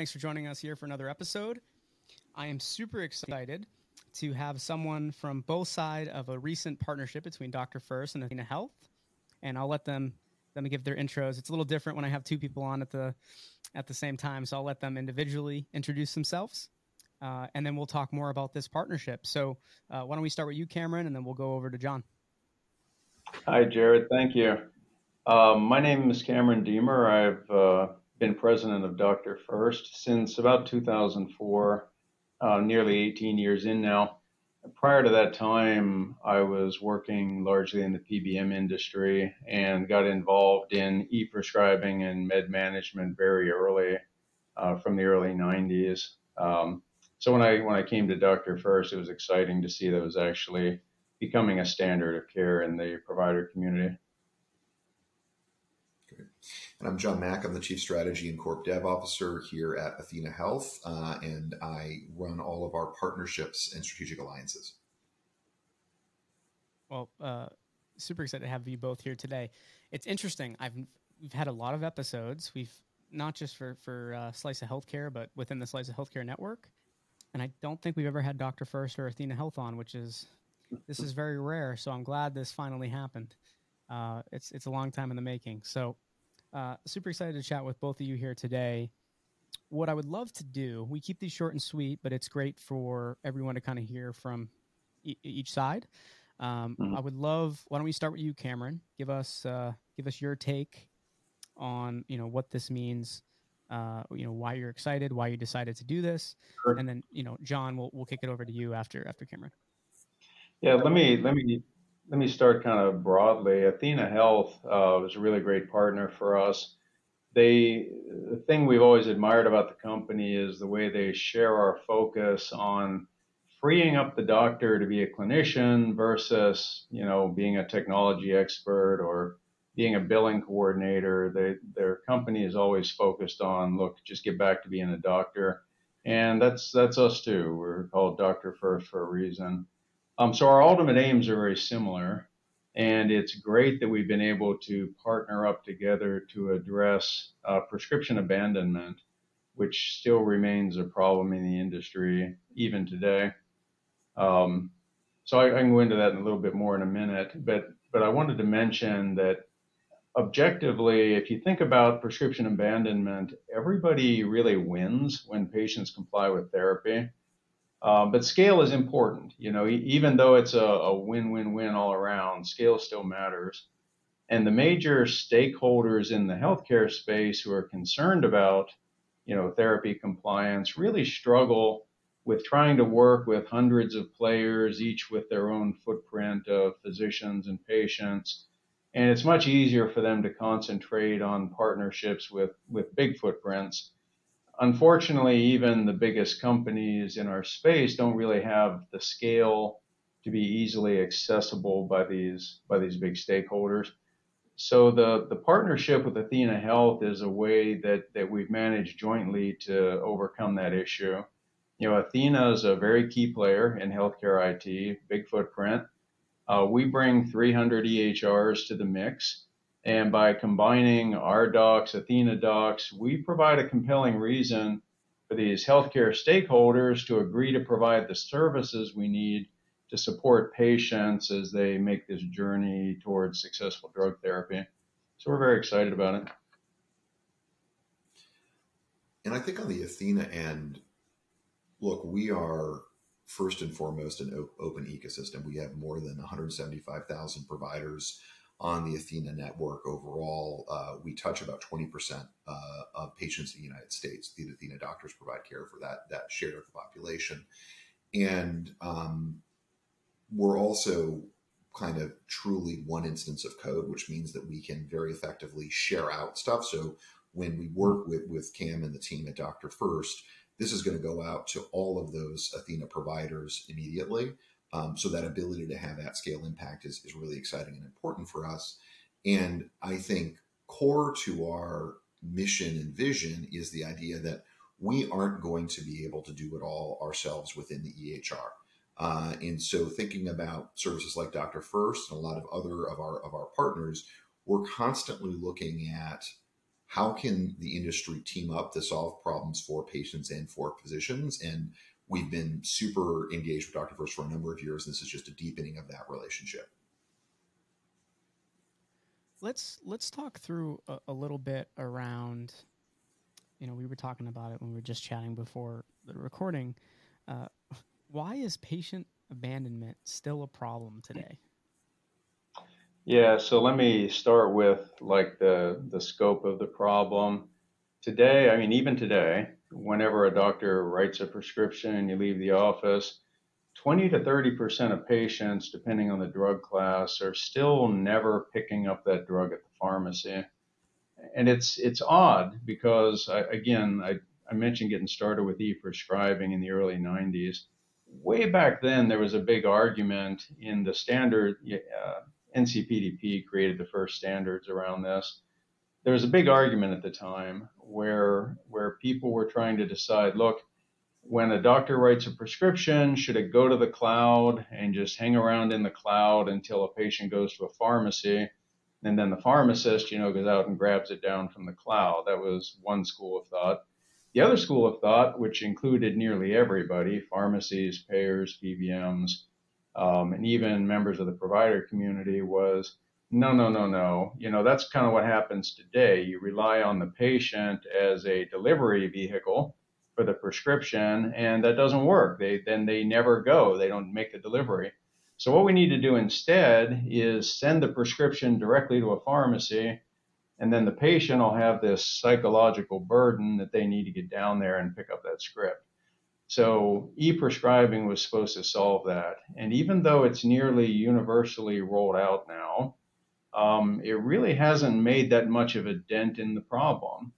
Thanks for joining us here for another episode. I am super excited to have someone from both side of a recent partnership between DrFirst and Athena Health, and I'll let them let me give their intros. It's a little different when I have two people on at the at the same time, so I'll let them individually introduce themselves, uh, and then we'll talk more about this partnership. So, uh, why don't we start with you, Cameron, and then we'll go over to Jon. Hi, Jared. Thank you. Um, my name is Cameron Deemer. I've uh, been president of Dr. First since about 2004, uh, nearly 18 years in now. Prior to that time, I was working largely in the PBM industry and got involved in e prescribing and med management very early, uh, from the early 90s. Um, so when I when I came to DrFirst, it was exciting to see that it was actually becoming a standard of care in the provider community. And I'm Jon Maack. I'm the Chief Strategy and Corp Dev Officer here at Athena Health, uh, and I run all of our partnerships and strategic alliances. Well, uh, super excited to have you both here today. It's interesting. I've we've had a lot of episodes. We've not just for for uh, Slice of Healthcare, but within the Slice of Healthcare network. And I don't think we've ever had Doctor First or Athena Health on, which is this is very rare. So I'm glad this finally happened. Uh, it's it's a long time in the making. So uh, super excited to chat with both of you here today. What I would love to do, we keep these short and sweet, but it's great for everyone to kind of hear from e- each side. Um, mm-hmm. I would love. Why don't we start with you, Cameron? Give us uh, give us your take on you know what this means. Uh, you know why you're excited, why you decided to do this, sure. and then you know Jon, we'll we'll kick it over to you after after Cameron. Yeah, let me let me let me start kind of broadly. Athena Health uh, was a really great partner for us. They, the thing we've always admired about the company is the way they share our focus on freeing up the doctor to be a clinician versus, you know, being a technology expert or being a billing coordinator. They, their company is always focused on, look, just get back to being a doctor. And that's, that's us too. We're called Doctor First for a reason. Um, so our ultimate aims are very similar, and it's great that we've been able to partner up together to address uh, prescription abandonment, which still remains a problem in the industry even today. Um, so I, I can go into that in a little bit more in a minute, but but I wanted to mention that objectively, if you think about prescription abandonment, everybody really wins when patients comply with therapy. Um, but scale is important. You know, even though it's a, a win-win-win all around, scale still matters. And the major stakeholders in the healthcare space who are concerned about, you know, therapy compliance really struggle with trying to work with hundreds of players, each with their own footprint of physicians and patients. And it's much easier for them to concentrate on partnerships with, with big footprints unfortunately, even the biggest companies in our space don't really have the scale to be easily accessible by these by these big stakeholders. So the, the partnership with Athena Health is a way that, that we've managed jointly to overcome that issue. You know, Athena is a very key player in healthcare IT, big footprint. Uh, we bring 300 EHRs to the mix. And by combining our docs, Athena docs, we provide a compelling reason for these healthcare stakeholders to agree to provide the services we need to support patients as they make this journey towards successful drug therapy. So we're very excited about it. And I think on the Athena end, look, we are first and foremost an open ecosystem. We have more than 175,000 providers on the Athena network overall, uh, we touch about 20% uh, of patients in the United States. The Athena doctors provide care for that, that share of the population. And um, we're also kind of truly one instance of code, which means that we can very effectively share out stuff. So when we work with, with Cam and the team at DrFirst, this is going to go out to all of those Athena providers immediately. Um, so that ability to have that scale impact is, is really exciting and important for us. And I think core to our mission and vision is the idea that we aren't going to be able to do it all ourselves within the EHR. Uh, and so thinking about services like DrFirst and a lot of other of our of our partners, we're constantly looking at how can the industry team up to solve problems for patients and for physicians? And we've been super engaged with DrFirst for a number of years. And This is just a deepening of that relationship. Let's let's talk through a, a little bit around. You know, we were talking about it when we were just chatting before the recording. Uh, why is patient abandonment still a problem today? Yeah, so let me start with like the the scope of the problem. Today, I mean even today, whenever a doctor writes a prescription and you leave the office, 20 to 30% of patients, depending on the drug class, are still never picking up that drug at the pharmacy. And it's it's odd because I, again, I, I mentioned getting started with e-prescribing in the early 90s. Way back then, there was a big argument in the standard. Uh, NCPDP created the first standards around this. There was a big argument at the time where where people were trying to decide, look, when a doctor writes a prescription, should it go to the cloud and just hang around in the cloud until a patient goes to a pharmacy? And then the pharmacist, you know, goes out and grabs it down from the cloud. That was one school of thought. The other school of thought, which included nearly everybody, pharmacies, payers, PBMs, um, and even members of the provider community, was no, no, no, no. You know, that's kind of what happens today. You rely on the patient as a delivery vehicle for the prescription, and that doesn't work. They then they never go. They don't make the delivery. So what we need to do instead is send the prescription directly to a pharmacy, and then the patient will have this psychological burden that they need to get down there and pick up that script. So e-prescribing was supposed to solve that, and even though it's nearly universally rolled out now, um, it really hasn't made that much of a dent in the problem.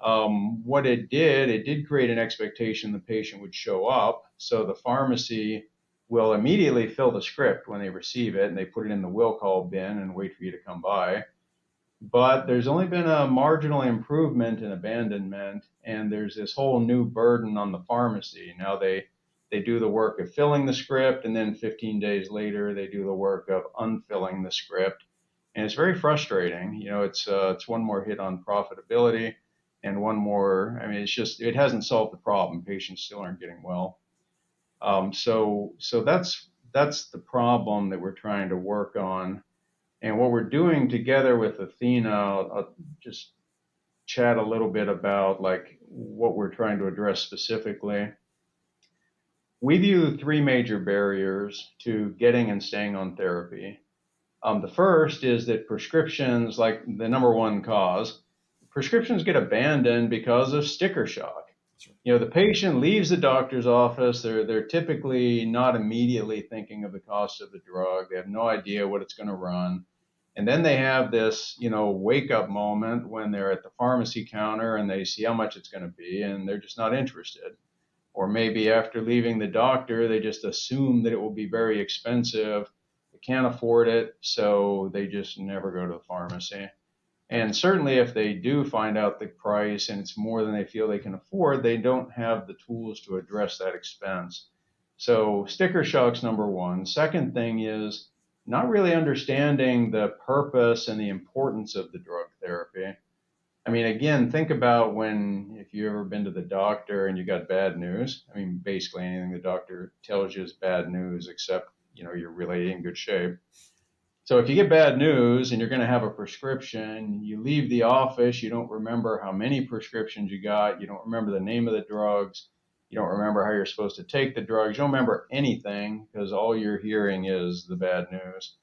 Um, what it did, it did create an expectation the patient would show up. So the pharmacy will immediately fill the script when they receive it and they put it in the will call bin and wait for you to come by. But there's only been a marginal improvement in abandonment, and there's this whole new burden on the pharmacy. Now they they do the work of filling the script, and then 15 days later they do the work of unfilling the script, and it's very frustrating. You know, it's uh, it's one more hit on profitability and one more. I mean, it's just it hasn't solved the problem. Patients still aren't getting well. Um, so so that's that's the problem that we're trying to work on, and what we're doing together with Athena. I'll, I'll just chat a little bit about like what we're trying to address specifically. We view three major barriers to getting and staying on therapy. Um, the first is that prescriptions, like the number one cause, prescriptions get abandoned because of sticker shock. You know, the patient leaves the doctor's office. They're they're typically not immediately thinking of the cost of the drug. They have no idea what it's going to run. And then they have this, you know, wake up moment when they're at the pharmacy counter and they see how much it's going to be and they're just not interested. Or maybe after leaving the doctor, they just assume that it will be very expensive. They can't afford it, so they just never go to the pharmacy. And certainly, if they do find out the price and it's more than they feel they can afford, they don't have the tools to address that expense. So, sticker shock's number one. Second thing is not really understanding the purpose and the importance of the drug therapy. I mean, again, think about when, if you've ever been to the doctor and you got bad news. I mean, basically anything the doctor tells you is bad news, except, you know, you're really in good shape. So if you get bad news and you're going to have a prescription, you leave the office, you don't remember how many prescriptions you got, you don't remember the name of the drugs, you don't remember how you're supposed to take the drugs, you don't remember anything because all you're hearing is the bad news.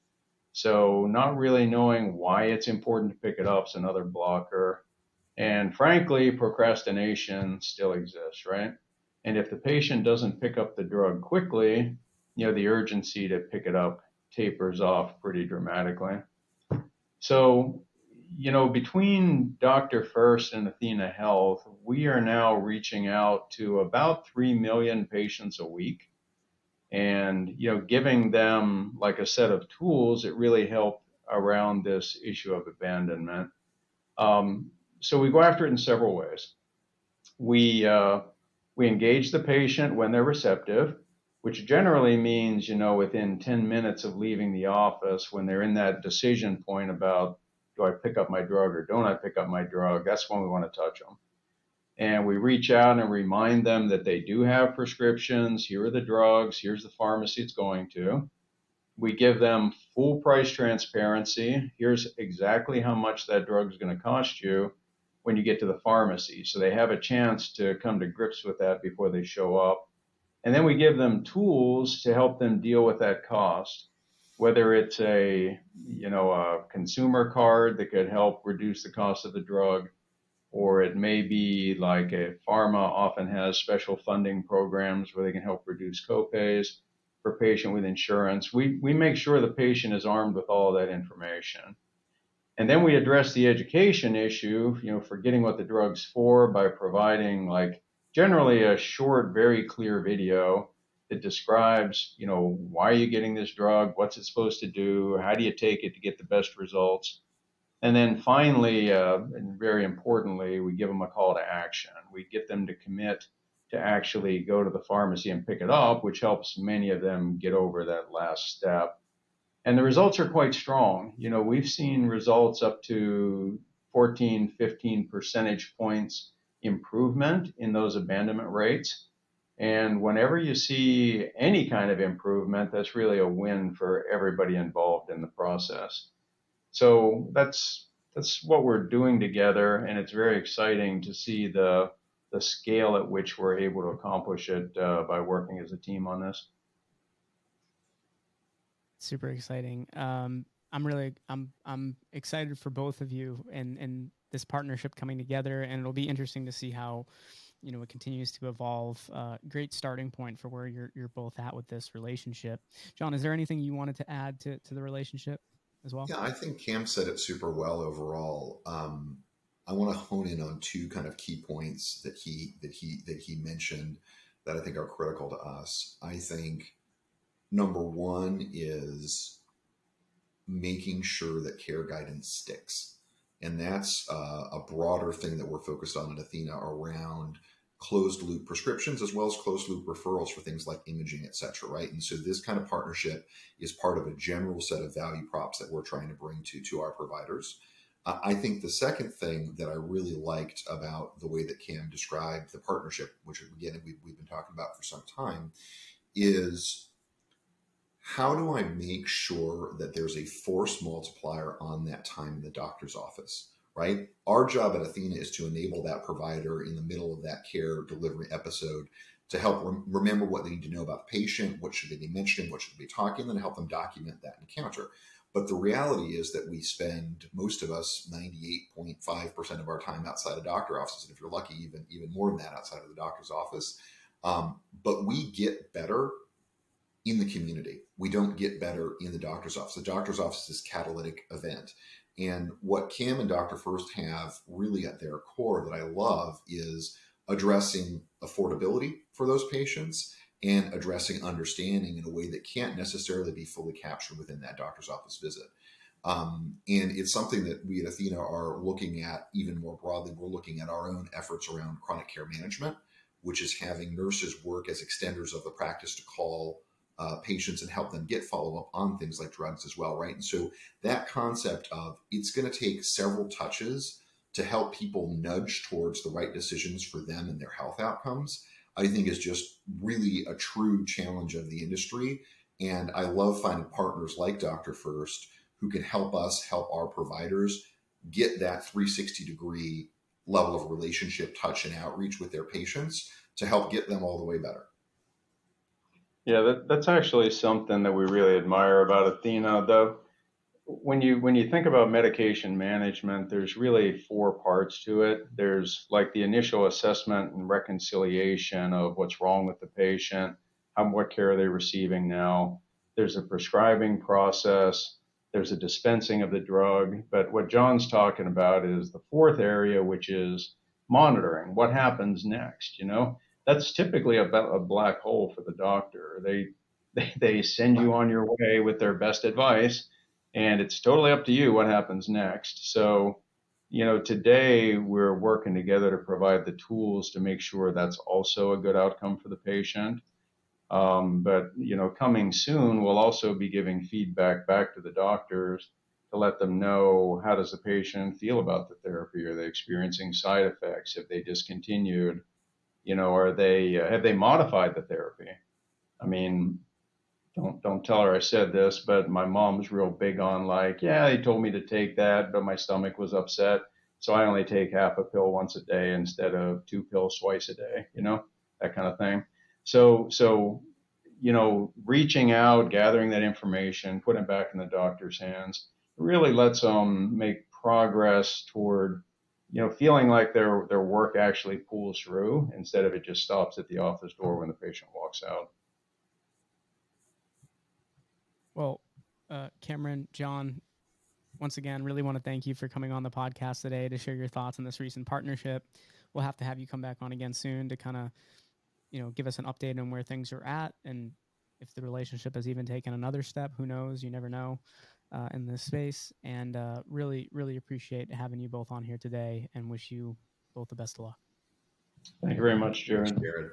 So not really knowing why it's important to pick it up is another blocker. And frankly, procrastination still exists, right? And if the patient doesn't pick up the drug quickly, you know, the urgency to pick it up tapers off pretty dramatically. So, you know, between DrFirst and Athena Health, we are now reaching out to about 3 million patients a week. And, you know, giving them like a set of tools that really help around this issue of abandonment. Um, so we go after it in several ways. We, uh, we engage the patient when they're receptive which generally means, you know, within 10 minutes of leaving the office, when they're in that decision point about do I pick up my drug or don't I pick up my drug? That's when we want to touch them. And we reach out and remind them that they do have prescriptions. Here are the drugs. Here's the pharmacy it's going to. We give them full price transparency. Here's exactly how much that drug is going to cost you when you get to the pharmacy. So they have a chance to come to grips with that before they show up. And then we give them tools to help them deal with that cost, whether it's a, you know, a consumer card that could help reduce the cost of the drug, or it may be like a pharma often has special funding programs where they can help reduce copays for patient with insurance. We, we make sure the patient is armed with all that information. And then we address the education issue, you know, forgetting what the drug's for by providing like generally a short, very clear video that describes, you know, why are you getting this drug? What's it supposed to do? How do you take it to get the best results? And then finally, uh, and very importantly, we give them a call to action. We get them to commit to actually go to the pharmacy and pick it up, which helps many of them get over that last step. And the results are quite strong. You know, we've seen results up to 14, 15 percentage points improvement in those abandonment rates. And whenever you see any kind of improvement, that's really a win for everybody involved in the process. So that's that's what we're doing together, and it's very exciting to see the the scale at which we're able to accomplish it uh, by working as a team on this. Super exciting. Um, I'm really I'm I'm excited for both of you and and this partnership coming together, and it'll be interesting to see how you know it continues to evolve. Uh, great starting point for where you're you're both at with this relationship. Jon, is there anything you wanted to add to to the relationship as well? Yeah, I think Cam said it super well overall. Um, I want to hone in on two kind of key points that he that he that he mentioned that I think are critical to us. I think number one is making sure that care guidance sticks and that's uh, a broader thing that we're focused on at Athena around closed loop prescriptions as well as closed loop referrals for things like imaging, et cetera, right? And so this kind of partnership is part of a general set of value props that we're trying to bring to to our providers. I think the second thing that I really liked about the way that Cam described the partnership, which again we've, we've been talking about for some time, is how do I make sure that there's a force multiplier on that time in the doctor's office? Right? Our job at Athena is to enable that provider in the middle of that care delivery episode to help rem- remember what they need to know about the patient, what should they be mentioning, what should they be talking, and help them document that encounter. But the reality is that we spend most of us 98.5% of our time outside of doctor offices, and if you're lucky, even even more than that outside of the doctor's office. Um, but we get better in the community. We don't get better in the doctor's office. The doctor's office is catalytic event. And what Cam and DrFirst have really at their core that I love is addressing affordability for those patients and addressing understanding in a way that can't necessarily be fully captured within that doctor's office visit. Um, and it's something that we at Athena are looking at even more broadly. We're looking at our own efforts around chronic care management, which is having nurses work as extenders of the practice to call uh, patients and help them get follow up on things like drugs as well, right? And so that concept of it's going to take several touches to help people nudge towards the right decisions for them and their health outcomes, I think is just really a true challenge of the industry. And I love finding partners like DrFirst who can help us help our providers get that 360 degree level of relationship, touch, and outreach with their patients to help get them all the way better. Yeah, that, that's actually something that we really admire about Athena. Though, when you when you think about medication management, there's really four parts to it. There's like the initial assessment and reconciliation of what's wrong with the patient, how what care are they receiving now. There's a prescribing process. There's a dispensing of the drug. But what Jon's talking about is the fourth area, which is monitoring. What happens next? You know, that's typically a, black hole for the doctor. They, they they send you on your way with their best advice, and it's totally up to you what happens next. So, you know, today we're working together to provide the tools to make sure that's also a good outcome for the patient. Um, but you know, coming soon, we'll also be giving feedback back to the doctors to let them know how does the patient feel about the therapy? Are they experiencing side effects? Have they discontinued? You know, are they uh, have they modified the therapy? I mean, don't don't tell her I said this, but my mom's real big on like, yeah, they told me to take that, but my stomach was upset, so I only take half a pill once a day instead of two pills twice a day. You know, that kind of thing. So so you know, reaching out, gathering that information, putting it back in the doctor's hands, really lets them make progress toward, you know, feeling like their their work actually pulls through instead of it just stops at the office door when the patient walks out. Well, uh, Cameron, Jon, once again, really want to thank you for coming on the podcast today to share your thoughts on this recent partnership. We'll have to have you come back on again soon to kind of, you know, give us an update on where things are at and if the relationship has even taken another step. Who knows? You never know uh, in this space. And uh, really, really appreciate having you both on here today and wish you both the best of luck. Thank you very much, Jared. Jared.